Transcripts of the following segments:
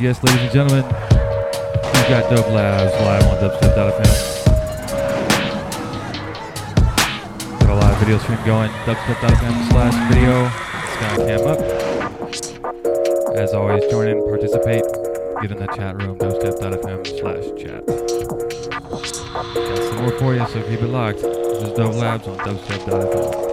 yes, ladies and gentlemen, we've got Dub Labs live on dubstep.fm. Got a live video stream going, dubstep.fm slash video, Skycam up. As always, join in, participate, get in the chat room, dubstep.fm slash chat. Got some more for you, so keep it locked. This is Dope Labs on dubstep.fm.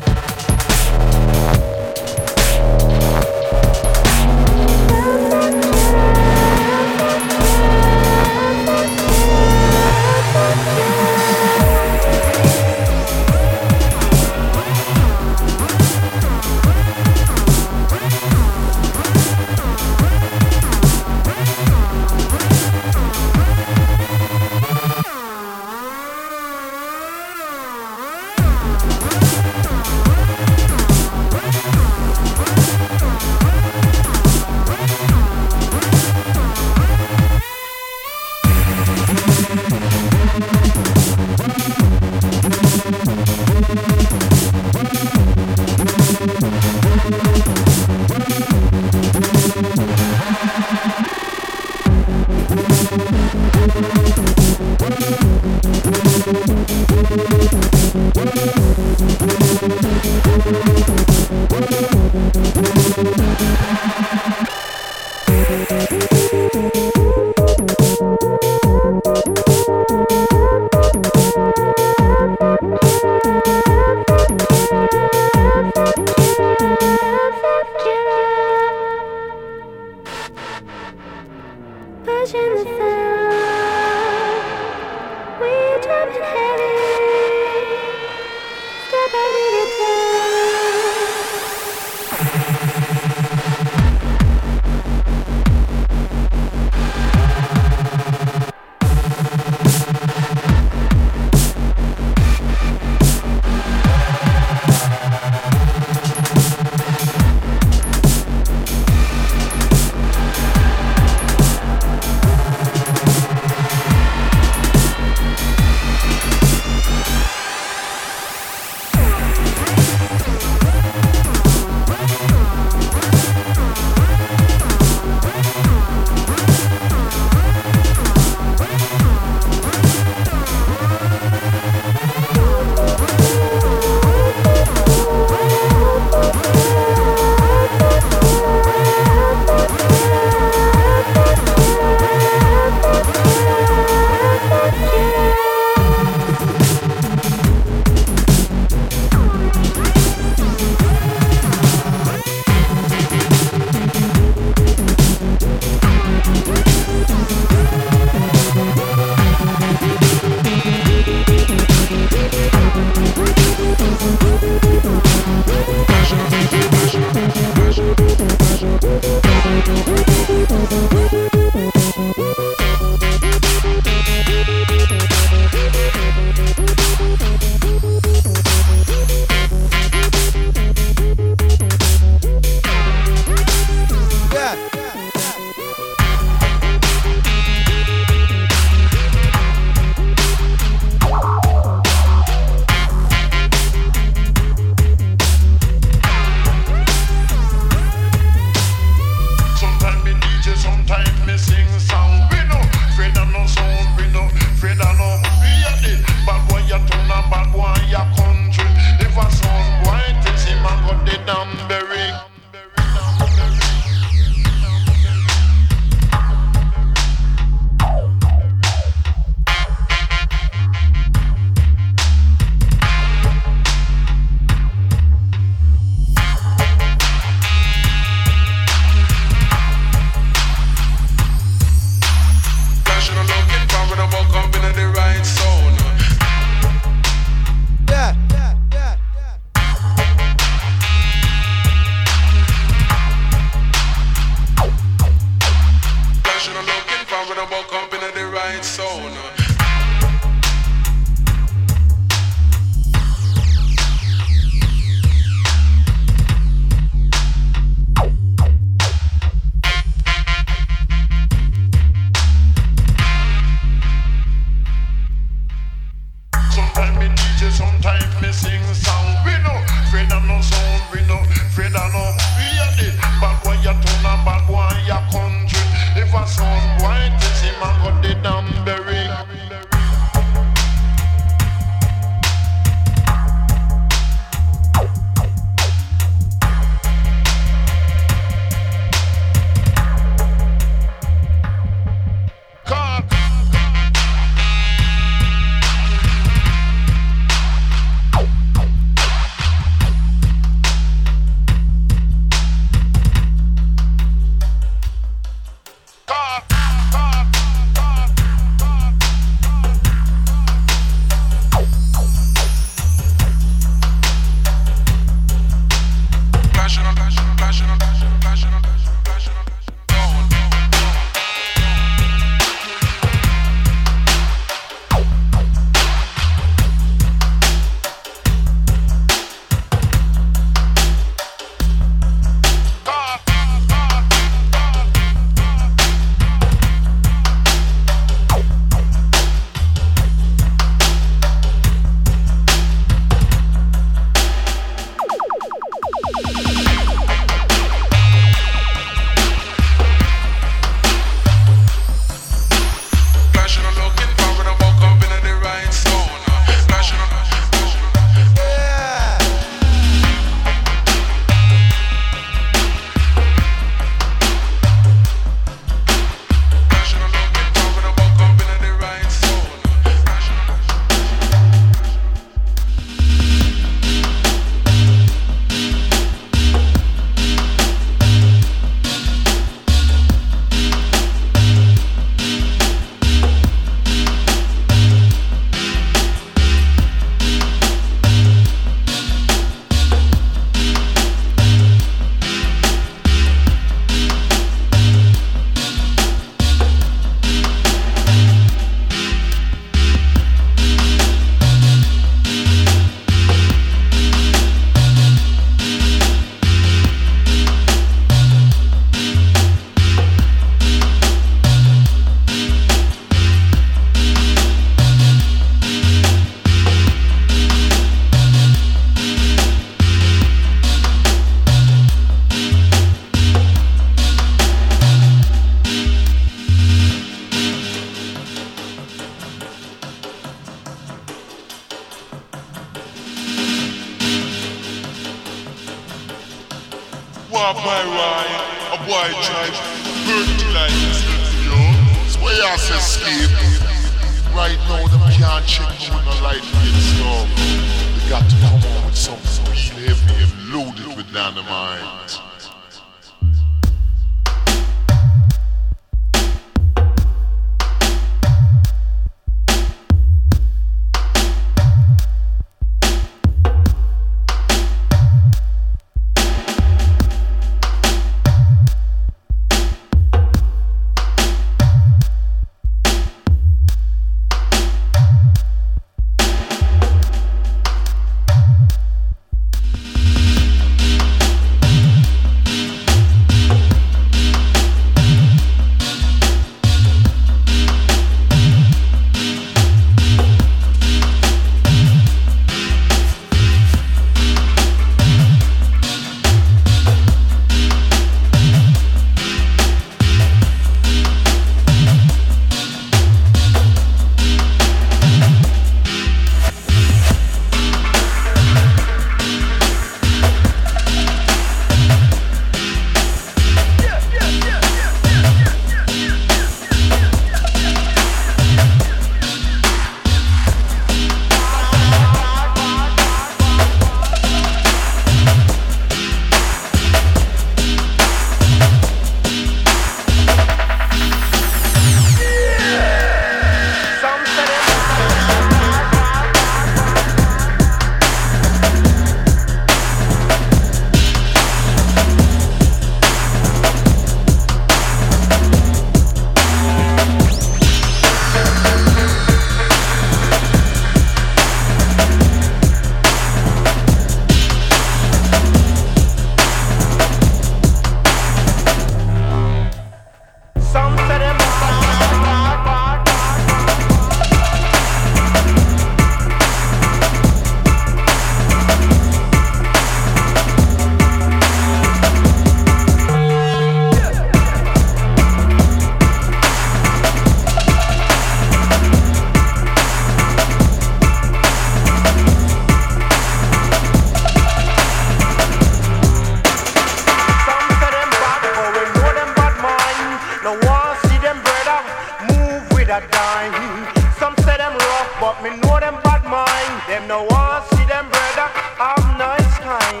Some say them rough, but me know them bad mind. Them no want see them brother have nice time.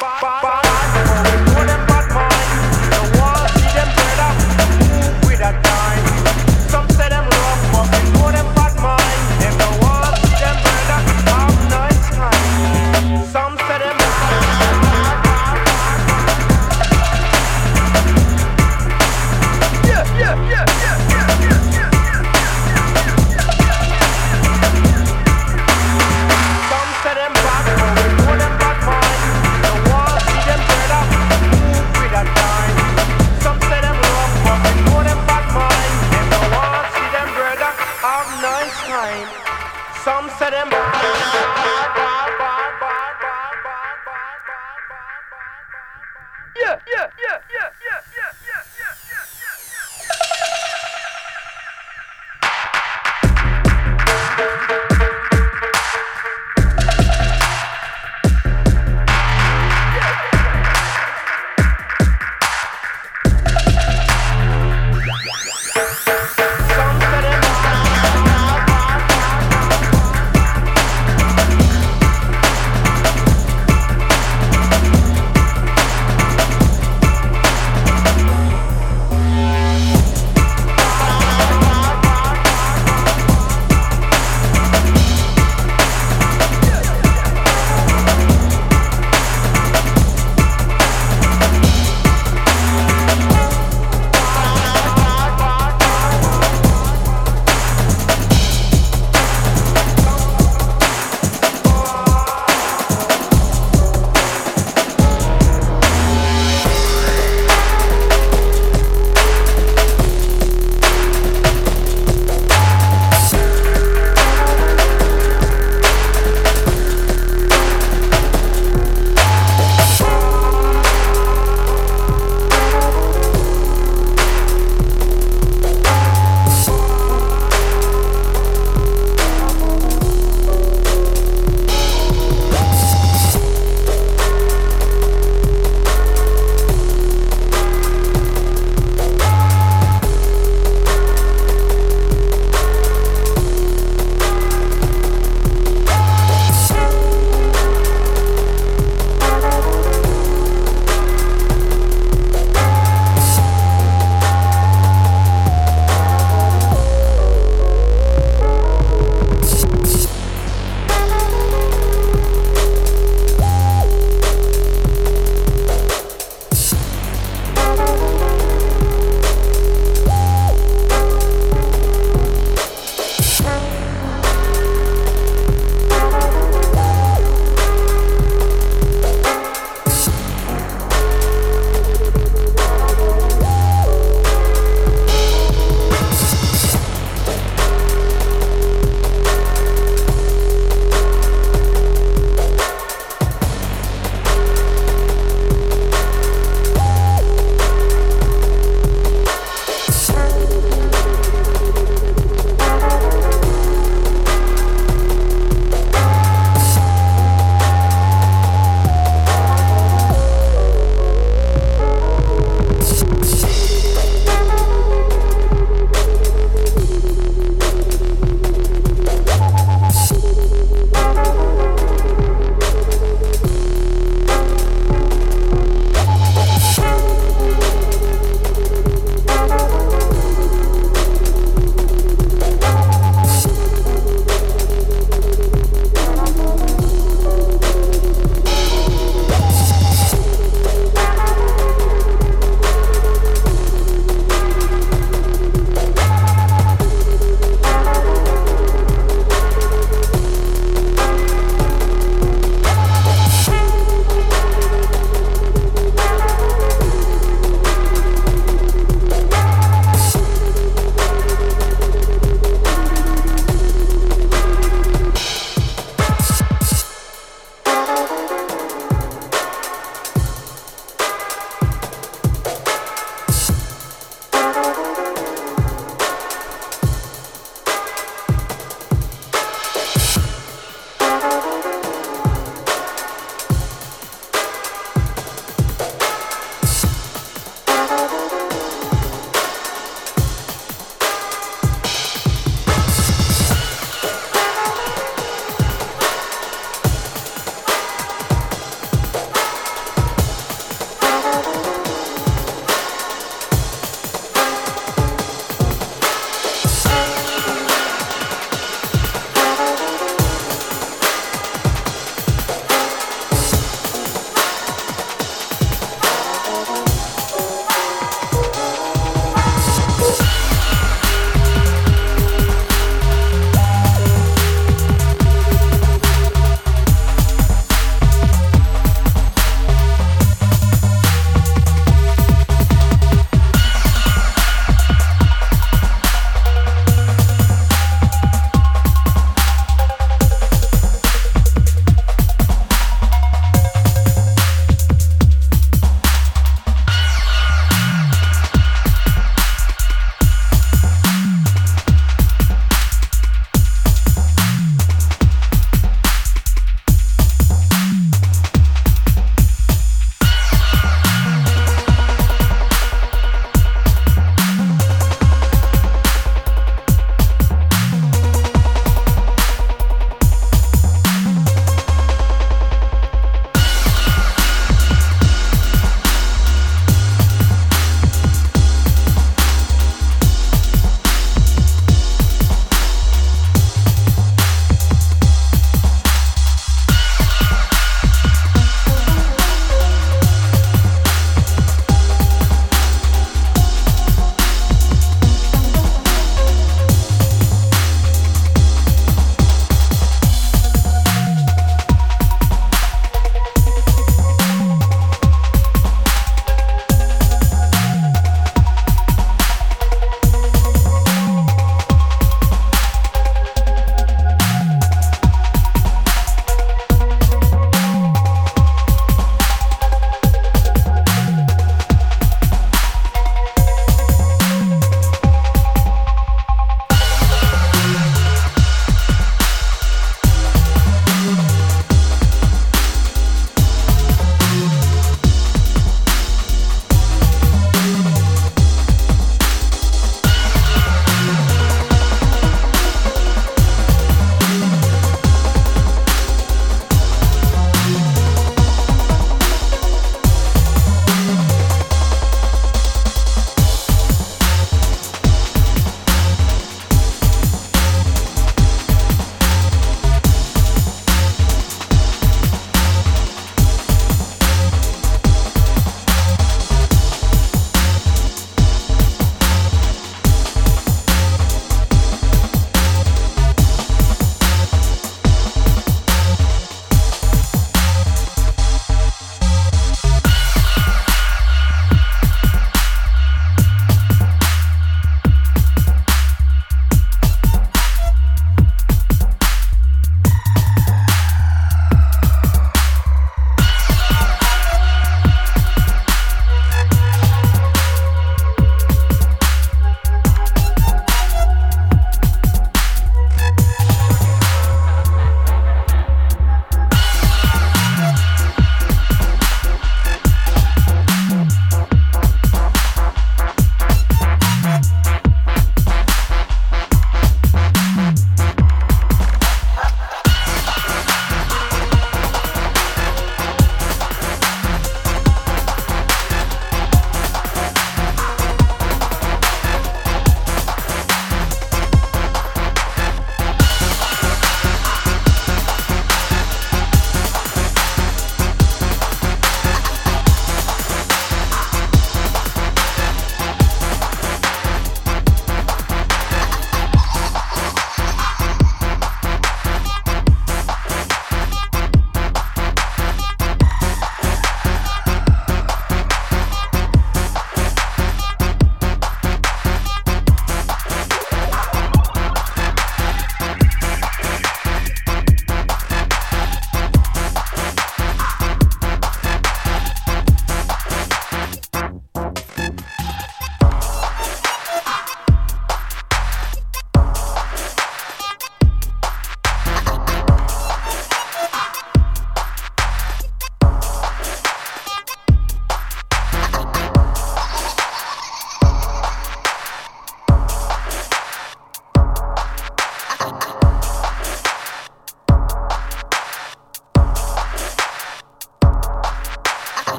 Bye, bye, bye.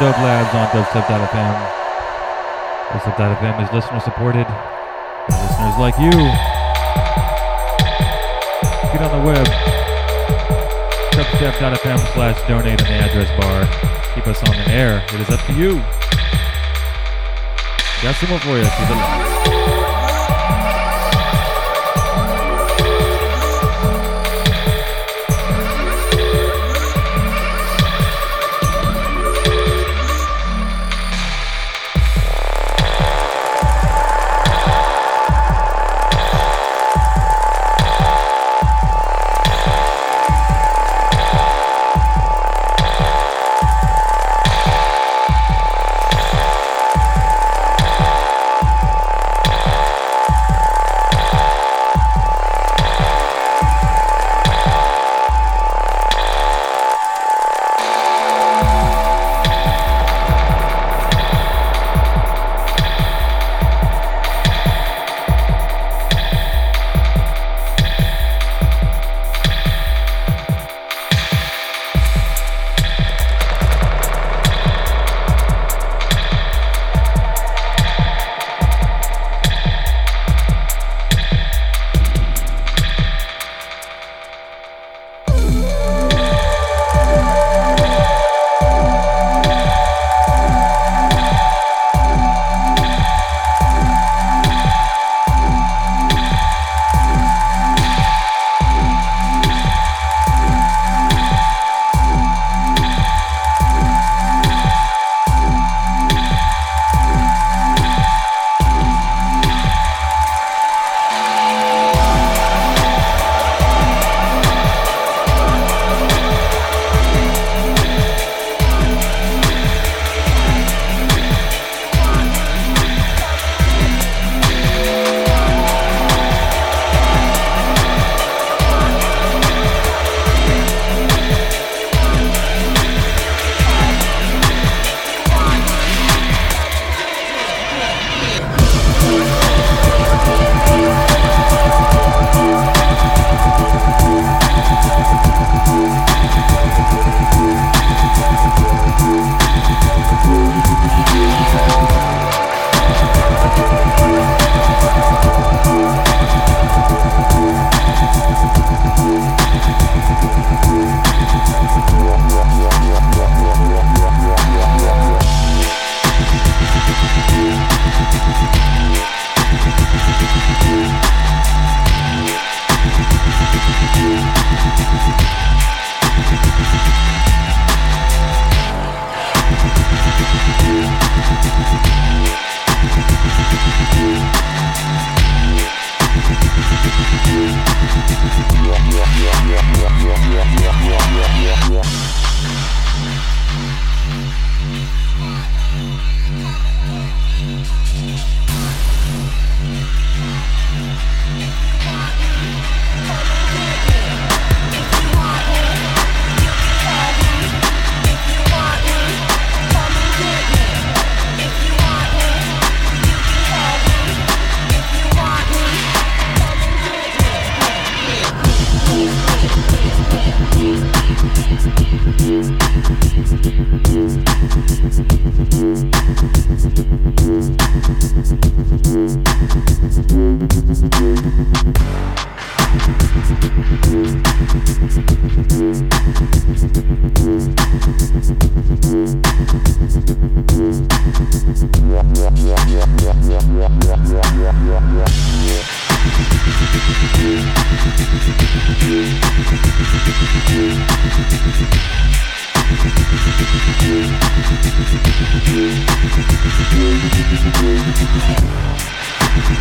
Dub Labs on dubstep.fm. Dubstep.fm is listener supported. Listeners like you. Get on the web. Dubstep.fm slash donate in the address bar. Keep us on the air. It is up to you. Got some more for you. Keep it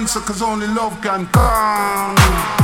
answer, cause only love can conquer.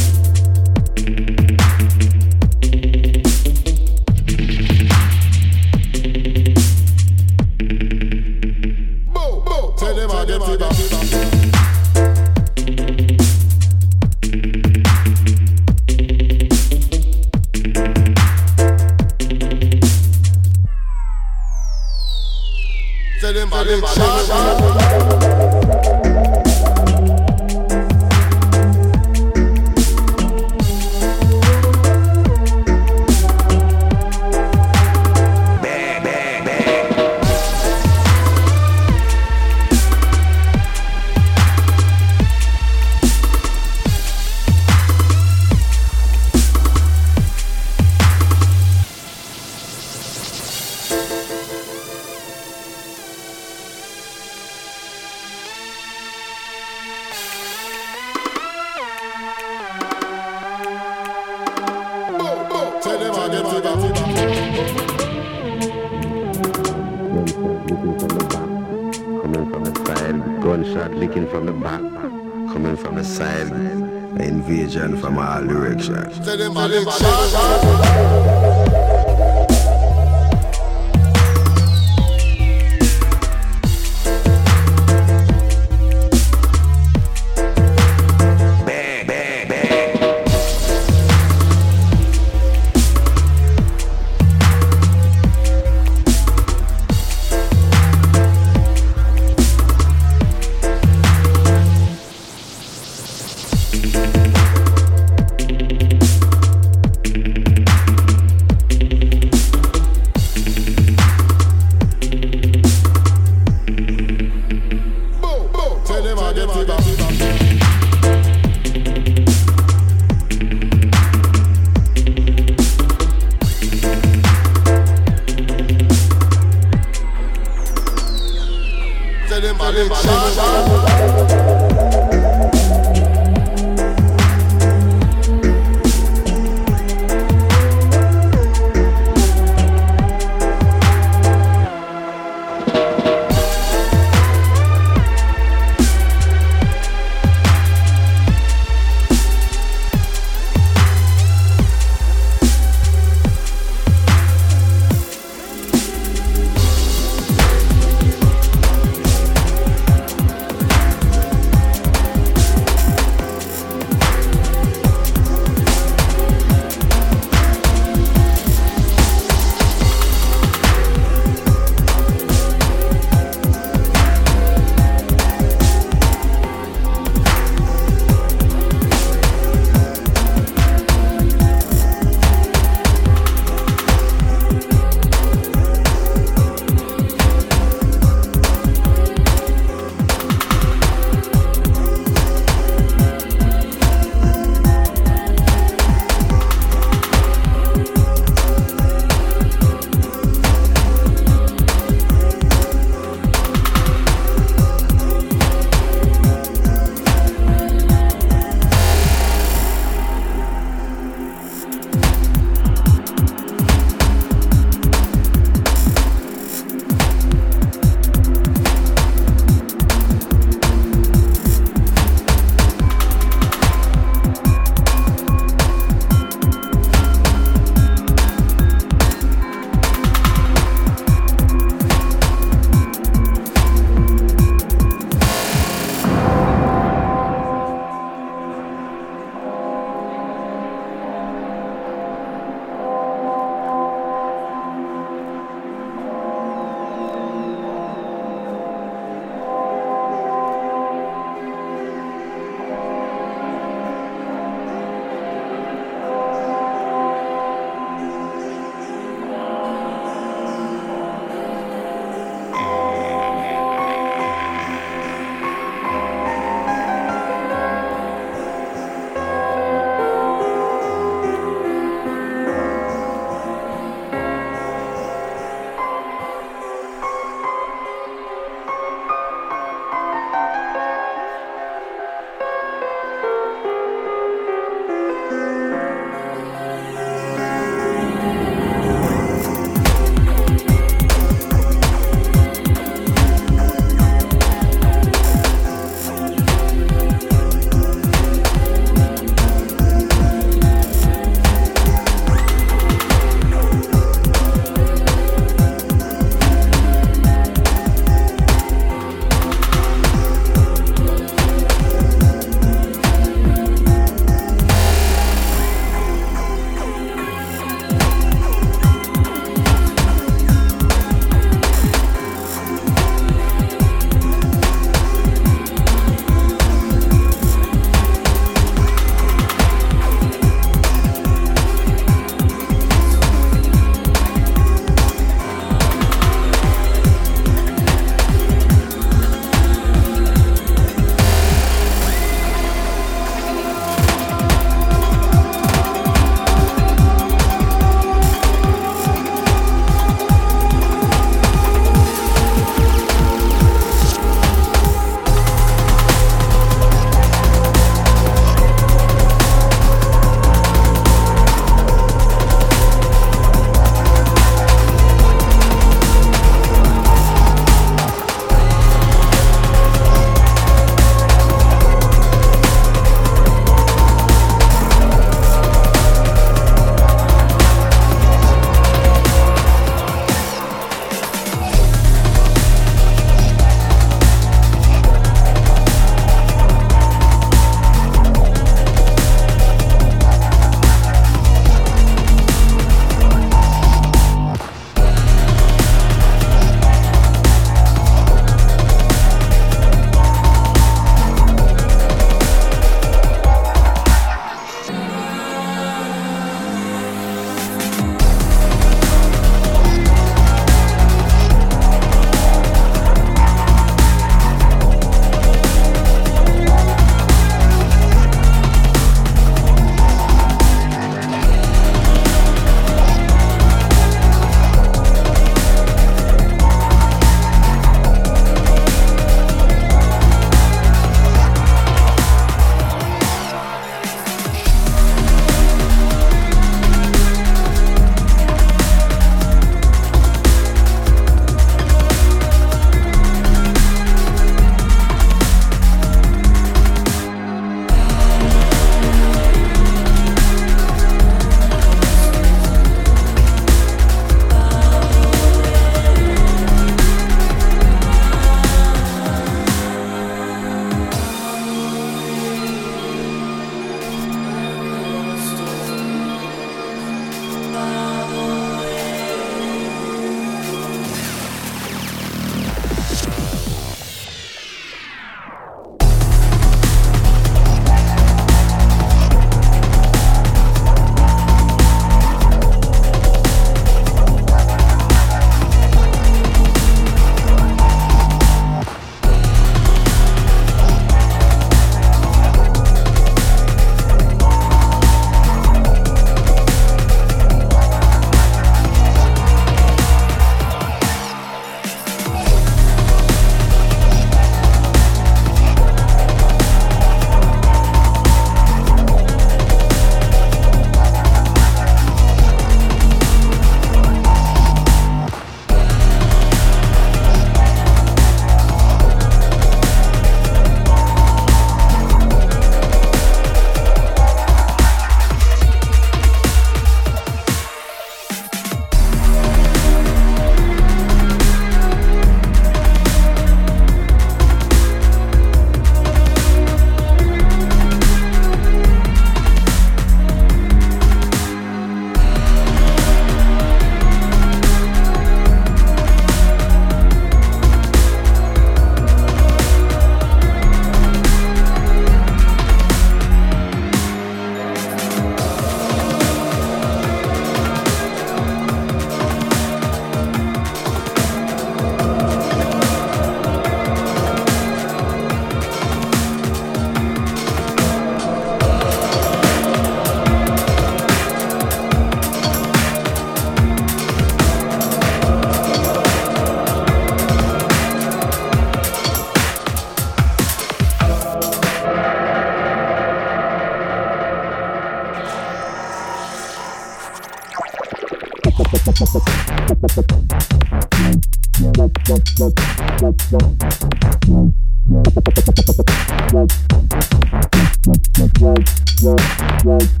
Dubstep.fm.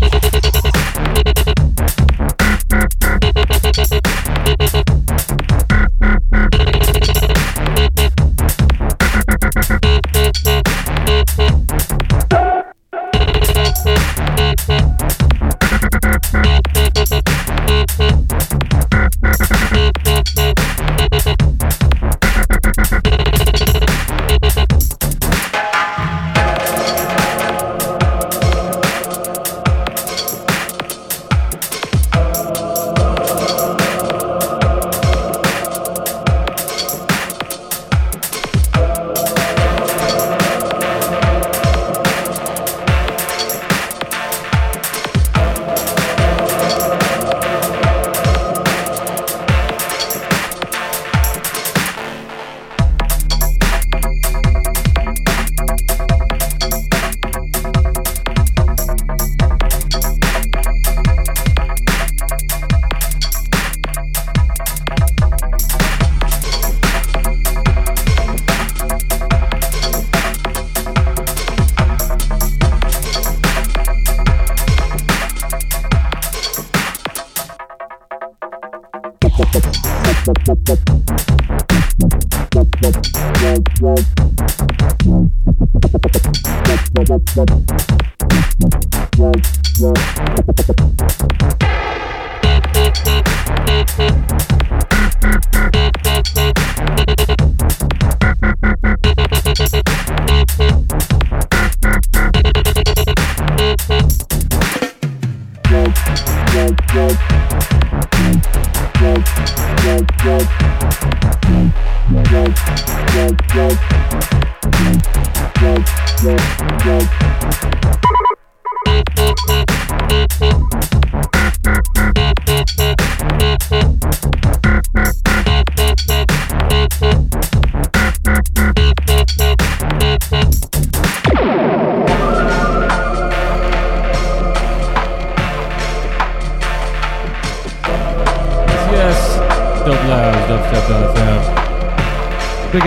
Big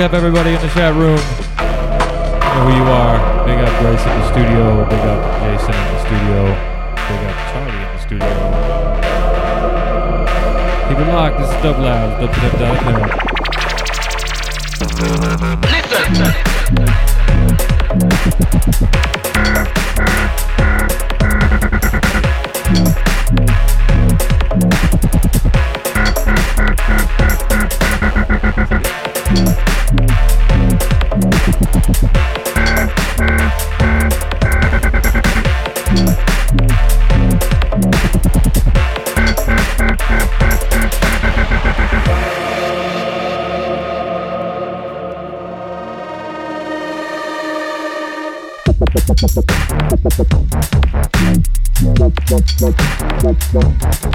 up everybody in the chat room. You know who you are. Big up Grace in the studio. Big up Jason in the studio. Big up Charlie in the studio. Keep it locked. This is Dub Labs, dubstep.fm. Thank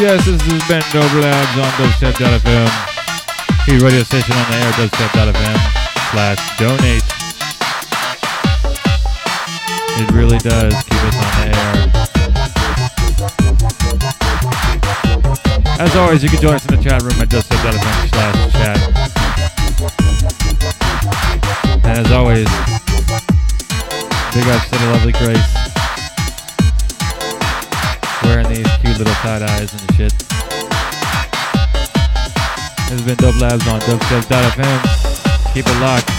Yes, this been Dope Labs on dubstep.fm. Key radio station on the air, dubstep.fm slash donate. It really does keep us on the air. As always, you can join us in the chat room at dubstep.fm slash chat. And as always, big ups to the lovely Grace little side eyes and shit. This has been Dub Labs on dubstep.fm. Keep it locked.